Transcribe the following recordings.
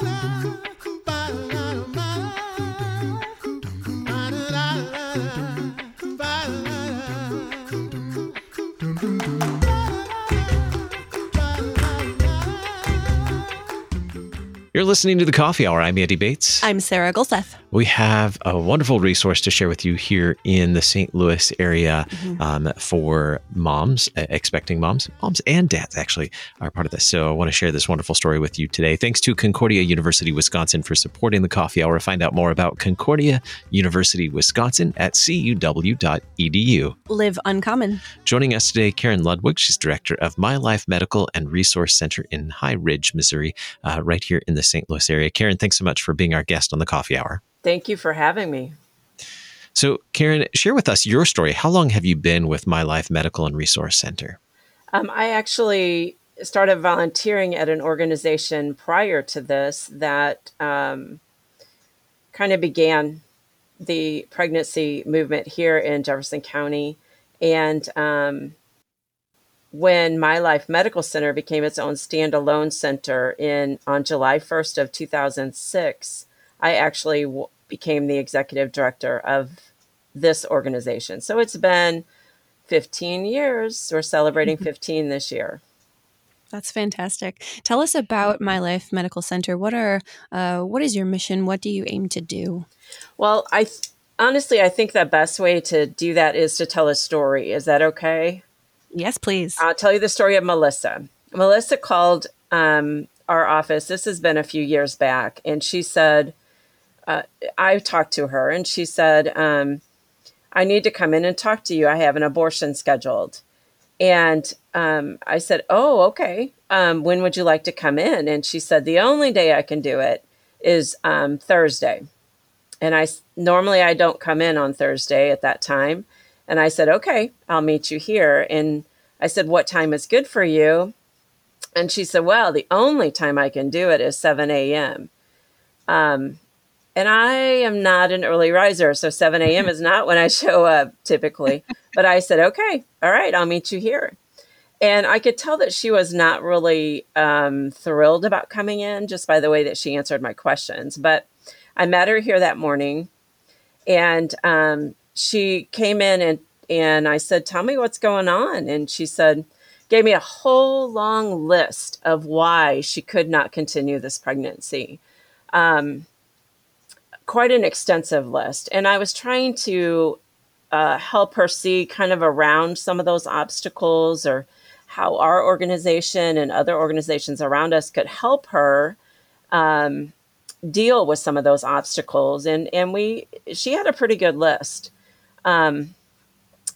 la. You're listening to the Coffee Hour. I'm Andy Bates. I'm Sarah Gulseth. We have a wonderful resource to share with you here in the St. Louis area mm-hmm. um, for moms, uh, expecting moms. Moms and dads actually are part of this. So I want to share this wonderful story with you today. Thanks to Concordia University Wisconsin for supporting the Coffee Hour. Find out more about Concordia University Wisconsin at cuw.edu. Live uncommon. Joining us today, Karen Ludwig. She's director of My Life Medical and Resource Center in High Ridge, Missouri, uh, right here in the St. Louis area. Karen, thanks so much for being our guest on the Coffee Hour. Thank you for having me. So, Karen, share with us your story. How long have you been with My Life Medical and Resource Center? Um, I actually started volunteering at an organization prior to this that um, kind of began the pregnancy movement here in Jefferson County. And um, when My Life Medical Center became its own standalone center in on July 1st of 2006, I actually w- became the executive director of this organization. So it's been 15 years. We're celebrating mm-hmm. 15 this year. That's fantastic. Tell us about My Life Medical Center. What are uh, what is your mission? What do you aim to do? Well, I th- honestly I think the best way to do that is to tell a story. Is that okay? Yes, please. I'll tell you the story of Melissa. Melissa called um, our office. This has been a few years back, and she said, uh, I talked to her and she said, um, I need to come in and talk to you. I have an abortion scheduled. And um, I said, Oh, okay. Um, when would you like to come in? And she said, The only day I can do it is um, Thursday. And I normally I don't come in on Thursday at that time. And I said, Okay, I'll meet you here. And I said, What time is good for you? And she said, Well, the only time I can do it is 7 a.m. Um, and I am not an early riser, so 7 a.m. is not when I show up typically. But I said, okay, all right, I'll meet you here. And I could tell that she was not really um, thrilled about coming in just by the way that she answered my questions. But I met her here that morning, and um, she came in and and I said, "Tell me what's going on." And she said, gave me a whole long list of why she could not continue this pregnancy. Um, quite an extensive list. And I was trying to uh, help her see kind of around some of those obstacles or how our organization and other organizations around us could help her um, deal with some of those obstacles. And, and we, she had a pretty good list um,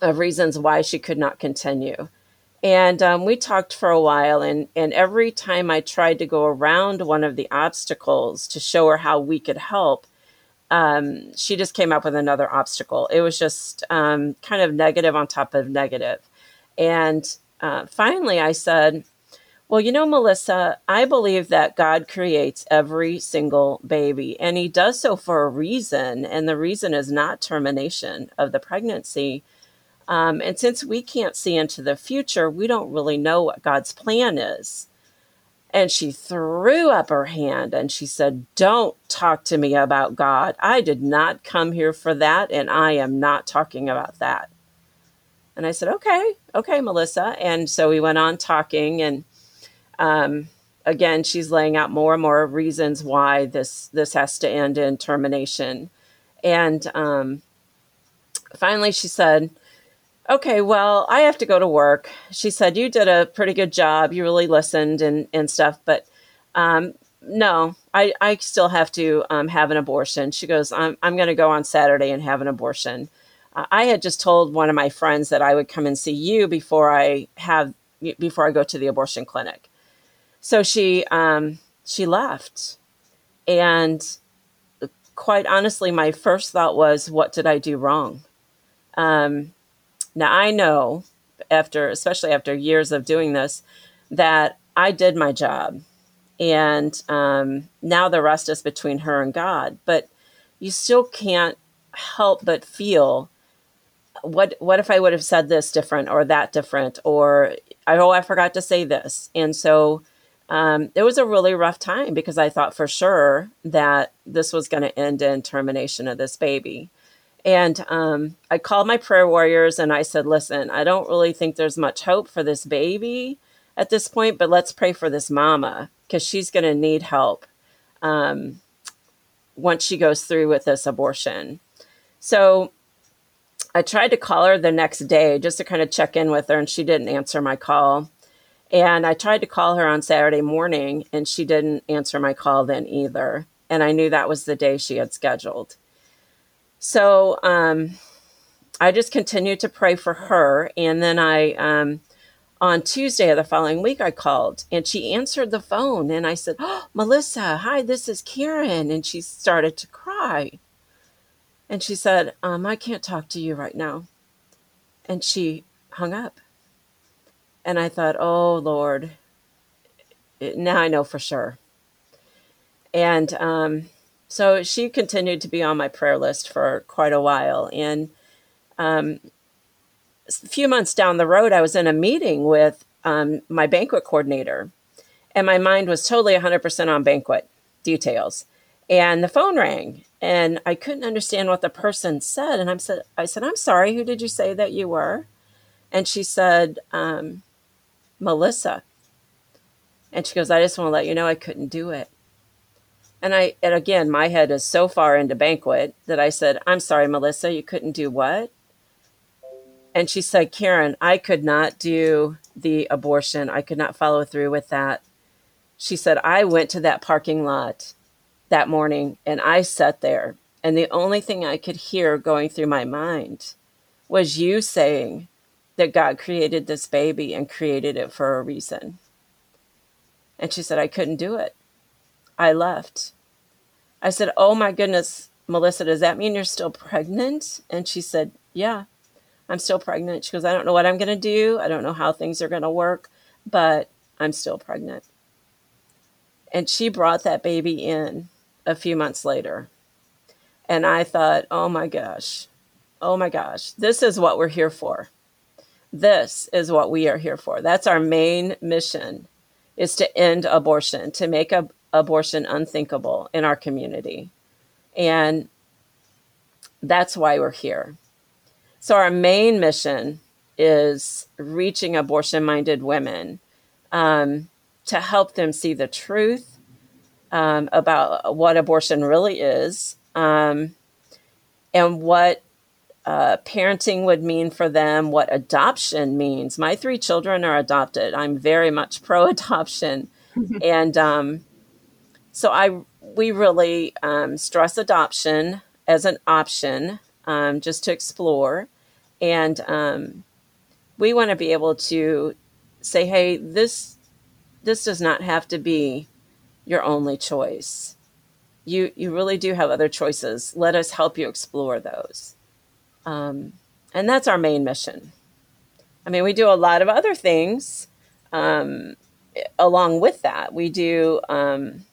of reasons why she could not continue. And um, we talked for a while, and, and every time I tried to go around one of the obstacles to show her how we could help, um, she just came up with another obstacle. It was just um, kind of negative on top of negative. And uh, finally, I said, Well, you know, Melissa, I believe that God creates every single baby, and He does so for a reason. And the reason is not termination of the pregnancy. Um, and since we can't see into the future, we don't really know what God's plan is. And she threw up her hand and she said, Don't talk to me about God. I did not come here for that, and I am not talking about that. And I said, Okay, okay, Melissa. And so we went on talking, and um, again, she's laying out more and more reasons why this this has to end in termination. And um, finally, she said, okay, well, I have to go to work. She said, you did a pretty good job. You really listened and, and stuff. But um, no, I, I still have to um, have an abortion. She goes, I'm, I'm going to go on Saturday and have an abortion. Uh, I had just told one of my friends that I would come and see you before I have before I go to the abortion clinic. So she um, she left, and quite honestly, my first thought was, what did I do wrong? Um, now I know after, especially after years of doing this, that I did my job, and um, now the rest is between her and God. But you still can't help but feel what what if I would have said this different or that different or oh I forgot to say this, and so um, it was a really rough time because I thought for sure that this was going to end in termination of this baby. And um, I called my prayer warriors and I said, listen, I don't really think there's much hope for this baby at this point, but let's pray for this mama because she's going to need help um, once she goes through with this abortion. So I tried to call her the next day just to kind of check in with her, and she didn't answer my call. And I tried to call her on Saturday morning, and she didn't answer my call then either. And I knew that was the day she had scheduled. So um, I just continued to pray for her. And then I, um, on Tuesday of the following week, I called and she answered the phone. And I said, oh, Melissa, hi, this is Karen. And she started to cry. And she said, um, I can't talk to you right now. And she hung up. And I thought, oh, Lord, now I know for sure. And um, so she continued to be on my prayer list for quite a while. And um, a few months down the road, I was in a meeting with um, my banquet coordinator, and my mind was totally 100% on banquet details. And the phone rang, and I couldn't understand what the person said. And I said, I said, I'm sorry, who did you say that you were? And she said, um, Melissa. And she goes, I just want to let you know I couldn't do it. And I, and again, my head is so far into banquet that I said, I'm sorry, Melissa, you couldn't do what? And she said, Karen, I could not do the abortion. I could not follow through with that. She said, I went to that parking lot that morning and I sat there. And the only thing I could hear going through my mind was you saying, that God created this baby and created it for a reason. And she said, I couldn't do it. I left. I said, Oh my goodness, Melissa, does that mean you're still pregnant? And she said, Yeah, I'm still pregnant. She goes, I don't know what I'm going to do. I don't know how things are going to work, but I'm still pregnant. And she brought that baby in a few months later. And I thought, oh my gosh, oh my gosh, this is what we're here for this is what we are here for. That's our main mission is to end abortion, to make a, abortion unthinkable in our community. And that's why we're here. So our main mission is reaching abortion minded women um, to help them see the truth um, about what abortion really is um, and what uh, parenting would mean for them, what adoption means. My three children are adopted. I'm very much pro adoption. and um, so I we really um, stress adoption as an option um, just to explore. And um, we want to be able to say, hey, this this does not have to be your only choice. You you really do have other choices. Let us help you explore those. Um, and that's our main mission. I mean, we do a lot of other things um, along with that. We do um,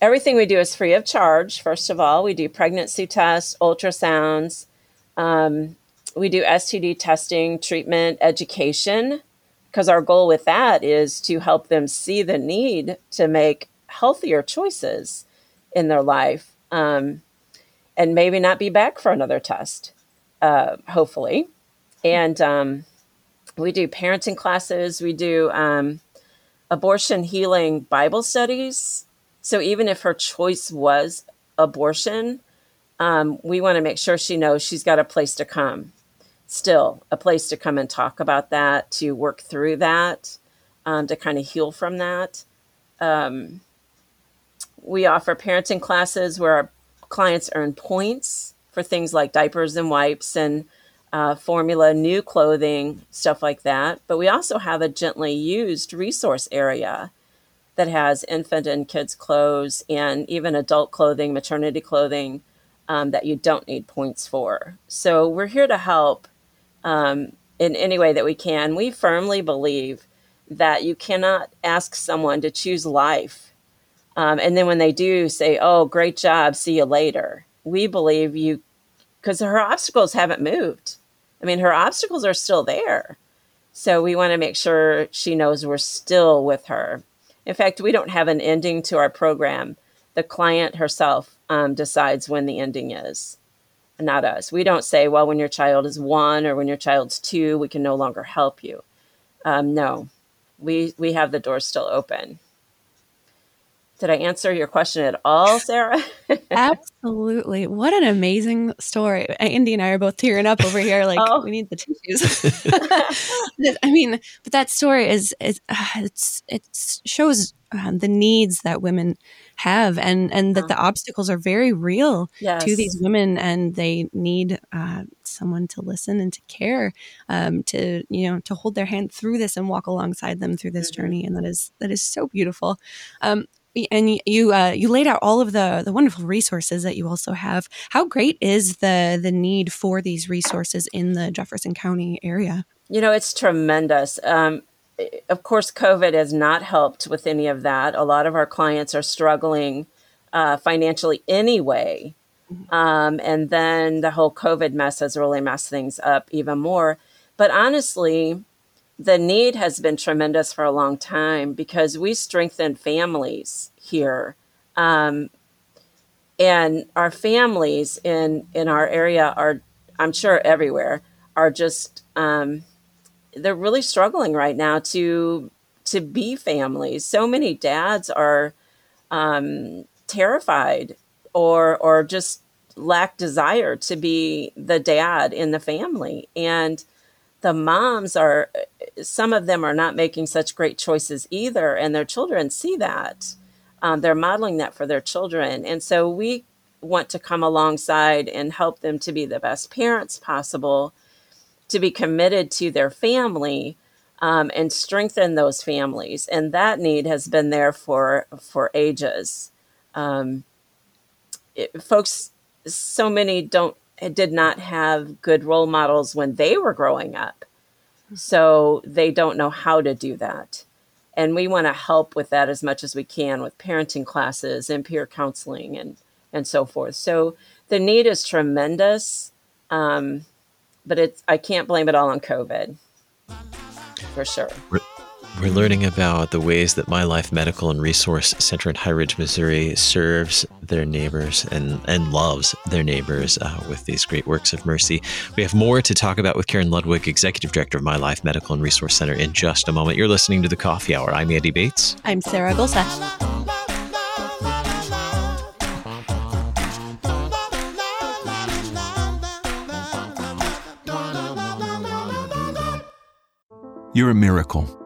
everything we do is free of charge. First of all, we do pregnancy tests, ultrasounds. Um, we do STD testing, treatment, education, because our goal with that is to help them see the need to make healthier choices in their life. Um, and maybe not be back for another test, uh, hopefully. And um, we do parenting classes, we do um, abortion healing Bible studies. So even if her choice was abortion, um, we want to make sure she knows she's got a place to come, still, a place to come and talk about that, to work through that, um, to kind of heal from that. Um, we offer parenting classes where our clients earn points for things like diapers and wipes and uh, formula, new clothing, stuff like that. But we also have a gently used resource area that has infant and kids' clothes and even adult clothing, maternity clothing um, that you don't need points for. So we're here to help um, in any way that we can. We firmly believe that you cannot ask someone to choose life um, and then when they do say, oh, great job, see you later, we believe you, because her obstacles haven't moved. I mean, her obstacles are still there. So we want to make sure she knows we're still with her In fact, we don't have an ending to our program. The client herself um, decides when the ending is, not us. We don't say, well, when your child is one or when your child's two, we can no longer help you. Um, no, we we have the door still open. Did I answer your question at all, Sarah? Absolutely. What an amazing story. Andy and I are both tearing up over here like oh. we need the tissues. I mean, but that story is is uh, it's it shows uh, the needs that women have and and that the obstacles are very real yes. to these women and they need uh, someone to listen and to care um, to you know to hold their hand through this and walk alongside them through this mm-hmm. journey and that is that is so beautiful um, and you uh, you laid out all of the the wonderful resources that you also have. How great is the the need for these resources in the Jefferson County area? You know, it's tremendous. Um, of course, COVID has not helped with any of that. A lot of our clients are struggling uh, financially anyway. Mm-hmm. Um, and then the whole COVID mess has really messed things up even more. But honestly, the need has been tremendous for a long time because we strengthen families here. Um, and our families in, in our area are, I'm sure everywhere, are just, um, they're really struggling right now to, to be families. So many dads are um, terrified or, or just lack desire to be the dad in the family. And the moms are some of them are not making such great choices either, and their children see that. Um, they're modeling that for their children. And so we want to come alongside and help them to be the best parents possible, to be committed to their family. Um, and strengthen those families, and that need has been there for for ages. Um, it, folks, so many don't did not have good role models when they were growing up. So they don't know how to do that. And we want to help with that as much as we can with parenting classes and peer counseling and, and so forth. So the need is tremendous. Um, but it's, I can't blame it all on COVID for sure. We're learning about the ways that My Life Medical and Resource Center in High Ridge, Missouri serves their neighbors and, and loves their neighbors uh, with these great works of mercy. We have more to talk about with Karen Ludwig, Executive Director of My Life Medical and Resource Center, in just a moment. You're listening to the Coffee Hour. I'm Andy Bates. I'm Sarah Gulseth. You're a miracle.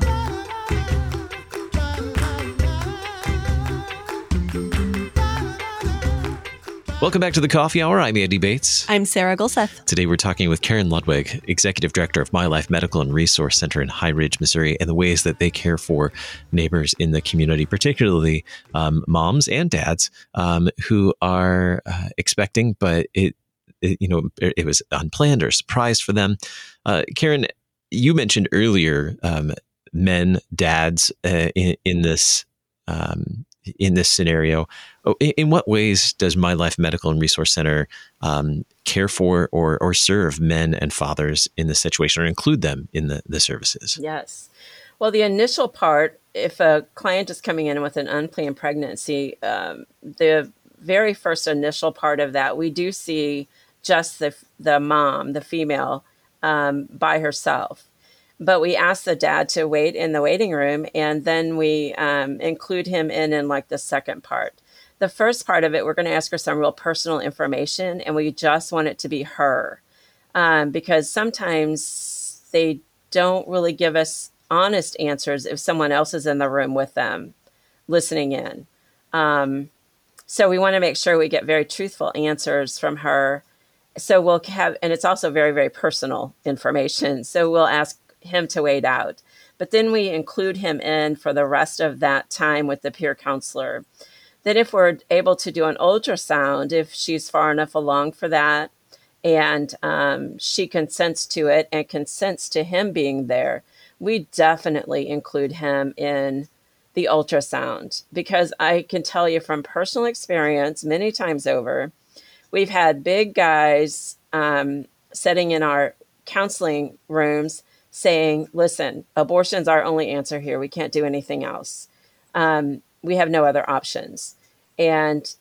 Welcome back to the Coffee Hour. I'm Andy Bates. I'm Sarah Gulseth. Today we're talking with Karen Ludwig, Executive Director of My Life Medical and Resource Center in High Ridge, Missouri, and the ways that they care for neighbors in the community, particularly um, moms and dads um, who are uh, expecting, but it, it, you know, it was unplanned or surprised for them. Uh, Karen, you mentioned earlier um, men, dads uh, in, in, this um, in this scenario. Oh, in, what ways does My Life Medical and Resource Center um, care for or, or serve men and fathers in this situation or include them in the, the services? Yes. Well, the initial part, if a client is coming in with an unplanned pregnancy, um, the very first initial part of that, we do see just the, the mom, the female, um, by herself but we ask the dad to wait in the waiting room and then we um, include him in in like the second part. The first part of it we're going to ask her some real personal information and we just want it to be her um, because sometimes they don't really give us honest answers if someone else is in the room with them listening in. Um, so we want to make sure we get very truthful answers from her. So we'll have and it's also very very personal information. So we'll ask him to wait out. but then we include him in for the rest of that time with the peer counselor. Then, if we're able to do an ultrasound, if she's far enough along for that, and um, she consents to it and consents to him being there, we definitely include him in the ultrasound because I can tell you from personal experience many times over, we've had big guys um, sitting in our counseling rooms saying, listen, abortion's our only answer here. We can't do anything else. Um, we have no other options. And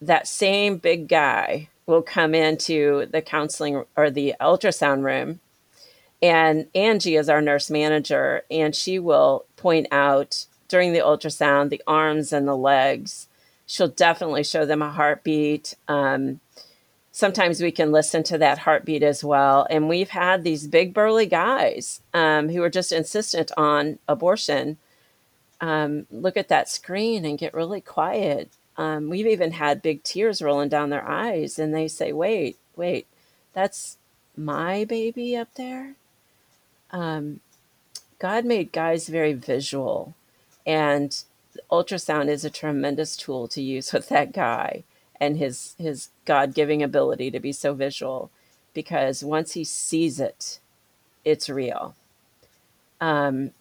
that same big guy will come into the counseling or the ultrasound room. And Angie is our nurse manager, and she will point out during the ultrasound the arms and the legs. She'll definitely show them a heartbeat. Um, sometimes we can listen to that heartbeat as well. And we've had these big burly guys um, who are just insistent on abortion um, look at that screen and get really quiet. Um, we've even had big tears rolling down their eyes, and they say, "Wait, wait, that's my baby up there." Um, God made guys very visual, and ultrasound is a tremendous tool to use with that guy and his his God-giving ability to be so visual because once he sees it it's real. Um,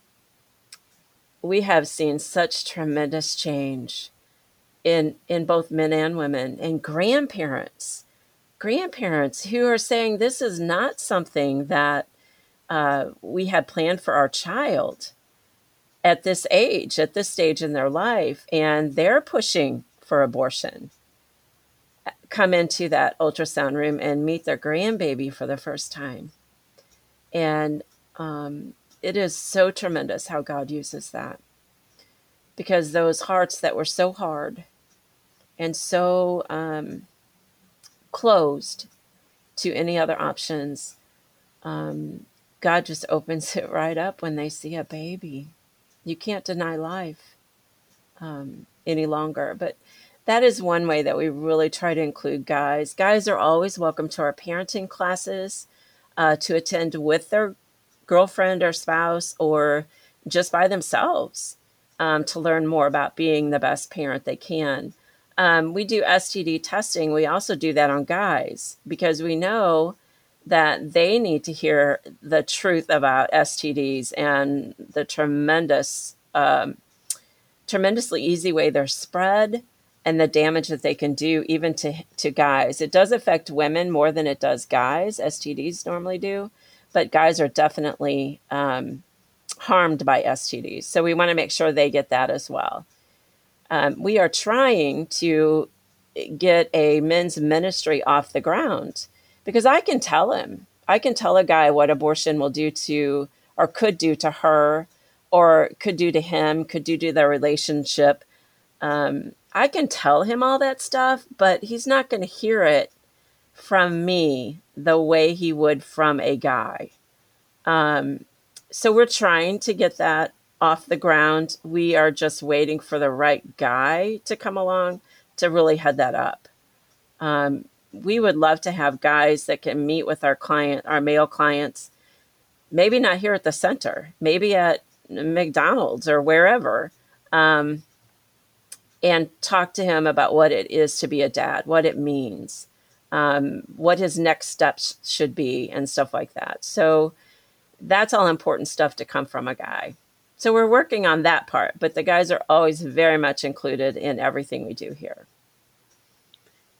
we have seen such tremendous change in in both men and women and grandparents grandparents who are saying this is not something that uh, we had planned for our child at this age at this stage in their life and they're pushing for abortion come into that ultrasound room and meet their grandbaby for the first time. And um, it is so tremendous how God uses that. Because those hearts that were so hard and so um, closed to any other options, um, God just opens it right up when they see a baby. You can't deny life um, any longer. But that is one way that we really try to include guys. Guys are always welcome to our parenting classes uh, to attend with their girlfriend or spouse or just by themselves um, to learn more about being the best parent they can. Um, we do STD testing. We also do that on guys because we know that they need to hear the truth about STDs and the tremendous, um, tremendously easy way they're spread and the damage that they can do even to to guys. It does affect women more than it does guys. STDs normally do, but guys are definitely um, harmed by STDs. So we want to make sure they get that as well. Um, we are trying to get a men's ministry off the ground because I can tell him, I can tell a guy what abortion will do to or could do to her or could do to him, could do to their relationship. Um, I can tell him all that stuff, but he's not going to hear it from me the way he would from a guy. Um, so we're trying to get that off the ground. We are just waiting for the right guy to come along to really head that up. Um, we would love to have guys that can meet with our client, our male clients, maybe not here at the center, maybe at McDonald's or wherever. Um, and talk to him about what it is to be a dad, what it means, um, what his next steps should be, and stuff like that. So that's all important stuff to come from a guy. So we're working on that part, but the guys are always very much included in everything we do here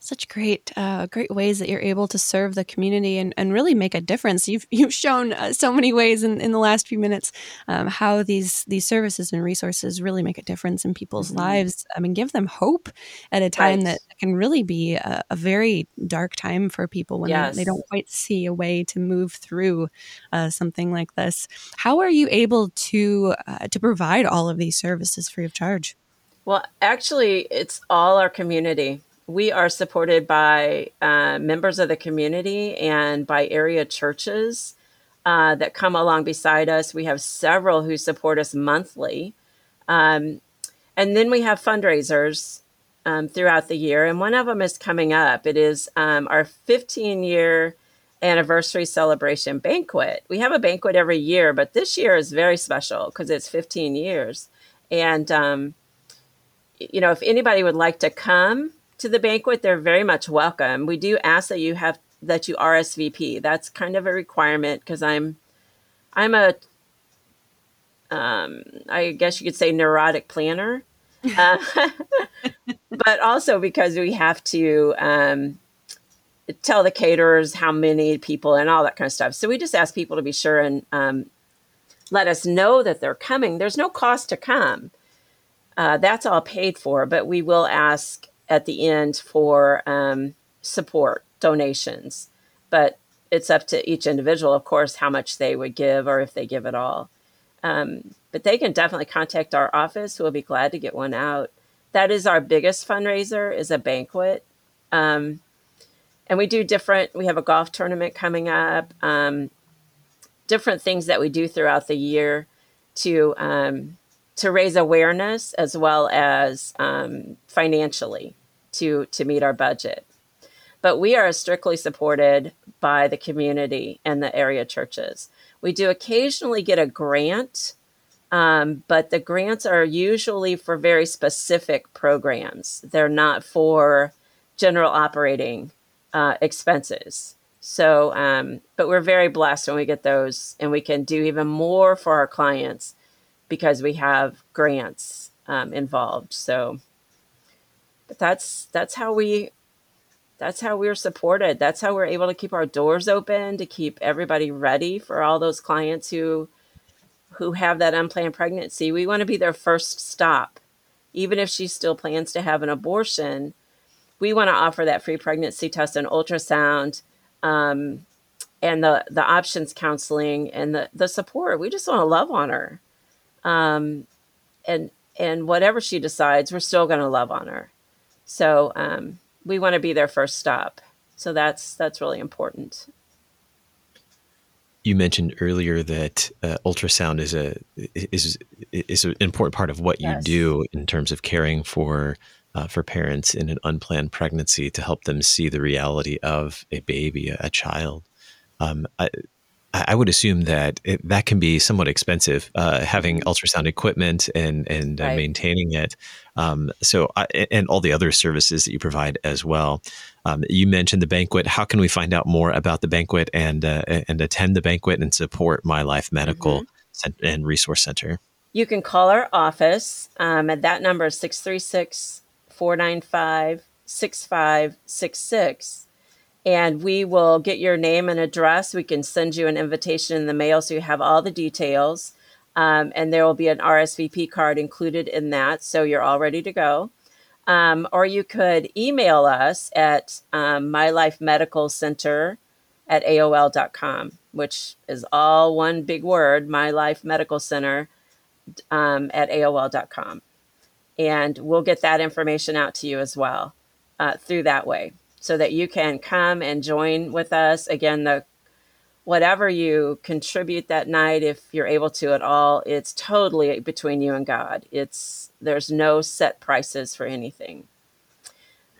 such great uh, great ways that you're able to serve the community and, and really make a difference you've you've shown uh, so many ways in, in the last few minutes um, how these these services and resources really make a difference in people's mm-hmm. lives i mean give them hope at a time right. that can really be a, a, very dark time for people when yes. they, they, don't quite see a way to move through uh, something like this how are you able to uh, to provide all of these services free of charge well actually it's all our community we are supported by uh, members of the community and by area churches uh, that come along beside us. We have several who support us monthly. Um, and then we have fundraisers um, throughout the year, and one of them is coming up. It is um, our 15 year anniversary celebration banquet. We have a banquet every year, but this year is very special because it's 15 years. And, um, you know, if anybody would like to come to the banquet, they're very much welcome. We do ask that you have that you RSVP. That's kind of a requirement because I'm I'm a um, I guess you could say neurotic planner, uh, but also because we have to um, tell the caterers how many people and all that kind of stuff. So we just ask people to be sure and um, let us know that they're coming. There's no cost to come. Uh, that's all paid for, but we will ask at the end for um, support donations. But it's up to each individual, of course, how much they would give or if they give at all. Um, but they can definitely contact our office. We'll be glad to get one out. That is our biggest fundraiser is a banquet. Um, and we do different, we have a golf tournament coming up, um, different things that we do throughout the year to, um, to raise awareness as well as um, financially to, to meet our budget. But we are strictly supported by the community and the area churches. We do occasionally get a grant, um, but the grants are usually for very specific programs. They're not for general operating uh, expenses. So, um, but we're very blessed when we get those, and we can do even more for our clients because we have grants um, involved. So, that's that's how we that's how we're supported. That's how we're able to keep our doors open, to keep everybody ready for all those clients who who have that unplanned pregnancy. We want to be their first stop. Even if she still plans to have an abortion, we want to offer that free pregnancy test and ultrasound um, and the, the options counseling and the, the support. We just want to love on her. Um, and, and whatever she decides, we're still going to love on her. So, um, we want to be their first stop. So that's that's really important. You mentioned earlier that uh, ultrasound is a is is an important part of what yes. you do in terms of caring for uh, for parents in an unplanned pregnancy to help them see the reality of a baby, a, a child. Um, I, I would assume that it, that can be somewhat expensive, uh, having mm-hmm. ultrasound equipment and and uh, right. maintaining it. Um, so, I, and all the other services that you provide as well. Um, you mentioned the banquet. How can we find out more about the banquet and uh, and attend the banquet and support My Life Medical mm-hmm. and Resource Center? You can call our office. Um, and that number is 636 495 6566 and we will get your name and address. We can send you an invitation in the mail so you have all the details. Um, and there will be an RSVP card included in that, so you're all ready to go. Um, or you could email us at um, My Life Medical Center at AOL.com, which is all one big word, My Life Medical Center um, at AOL.com. And we'll get that information out to you as well uh, through that way so that you can come and join with us. Again, the whatever you contribute that night, if you're able to at all, it's totally between you and God. It's there's no set prices for anything.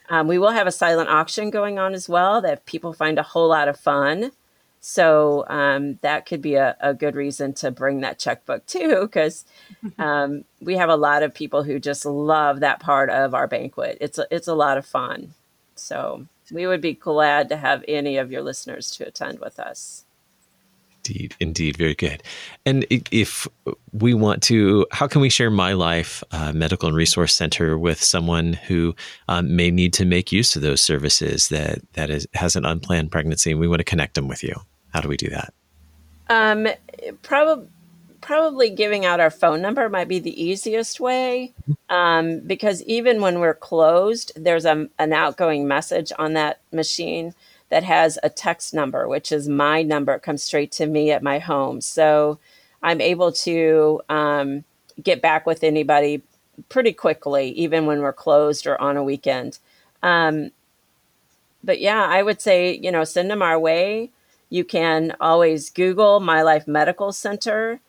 Um, we will have a silent auction going on as well that people find a whole lot of fun. So um, that could be a, a, good reason to bring that checkbook too, because um, we have a lot of people who just love that part of our banquet. It's a, it's a lot of fun. So we would be glad to have any of your listeners to attend with us. Indeed, indeed, very good. And if we want to, how can we share My Life uh, Medical and Resource Center with someone who um, may need to make use of those services that that is has an unplanned pregnancy, and we want to connect them with you? How do we do that? Um, probably probably giving out our phone number might be the easiest way um, because even when we're closed, there's a, an outgoing message on that machine that has a text number, which is my number. It comes straight to me at my home. So I'm able to um, get back with anybody pretty quickly, even when we're closed or on a weekend. Um, but yeah, I would say, you know, send them our way. You can always Google My Life Medical Center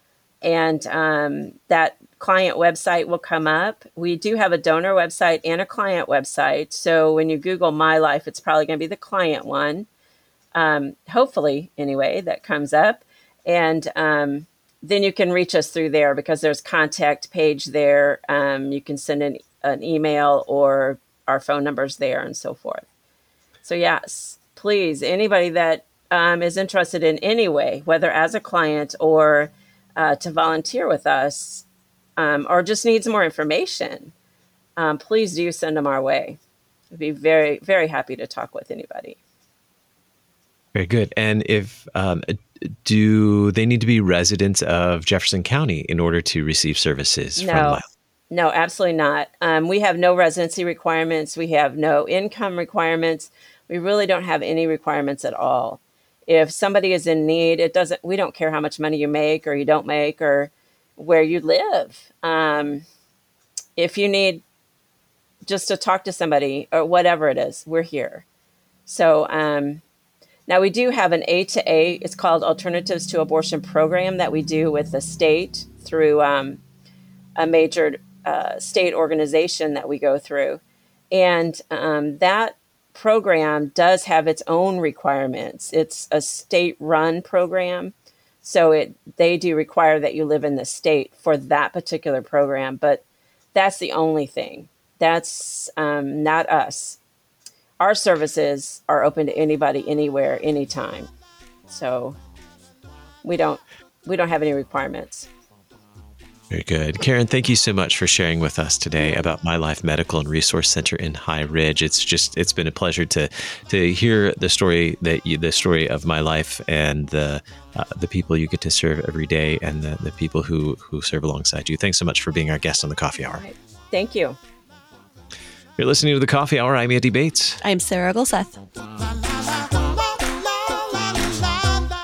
and um, that client website will come up. We do have a donor website and a client website. So when you Google My Life, it's probably going to be the client one. um, hopefully, anyway, that comes up. And um, then you can reach us through there because there's contact page there. Um, you can send an, an email or our phone numbers there and so forth. So, yes, please, anybody that um, is interested in any way, whether as a client or uh, to volunteer with us, um, or just needs more information, um, please do send them our way. I'd be very, very happy to talk with anybody. Very good. And if um, do they need to be residents of Jefferson County in order to receive services no. from Lyle? No, absolutely not. Um, we have no residency requirements. We have no income requirements. We really don't have any requirements at all. If somebody is in need, it doesn't. We don't care how much money you make or you don't make or where you live. Um, if you need just to talk to somebody or whatever it is, we're here. So um, now we do have an A to A. It's called Alternatives to Abortion program that we do with the state through um, a major uh, state organization that we go through. And um, that program does have its own requirements. It's a state run program. So it they do require that you live in the state for that particular program, but that's the only thing. That's um, not us. Our services are open to anybody, anywhere, anytime. So we don't we don't have any requirements. Very good. Karen, thank you so much for sharing with us today about My Life Medical and Resource Center in High Ridge. It's just it's been a pleasure to to hear the story that you the story of my life and the uh, the people you get to serve every day and the, the people who who serve alongside you. Thanks so much for being our guest on the Coffee Hour. Right. Thank you. You're listening to the Coffee Hour. I'm Andy Bates. I'm Sarah Gulseth.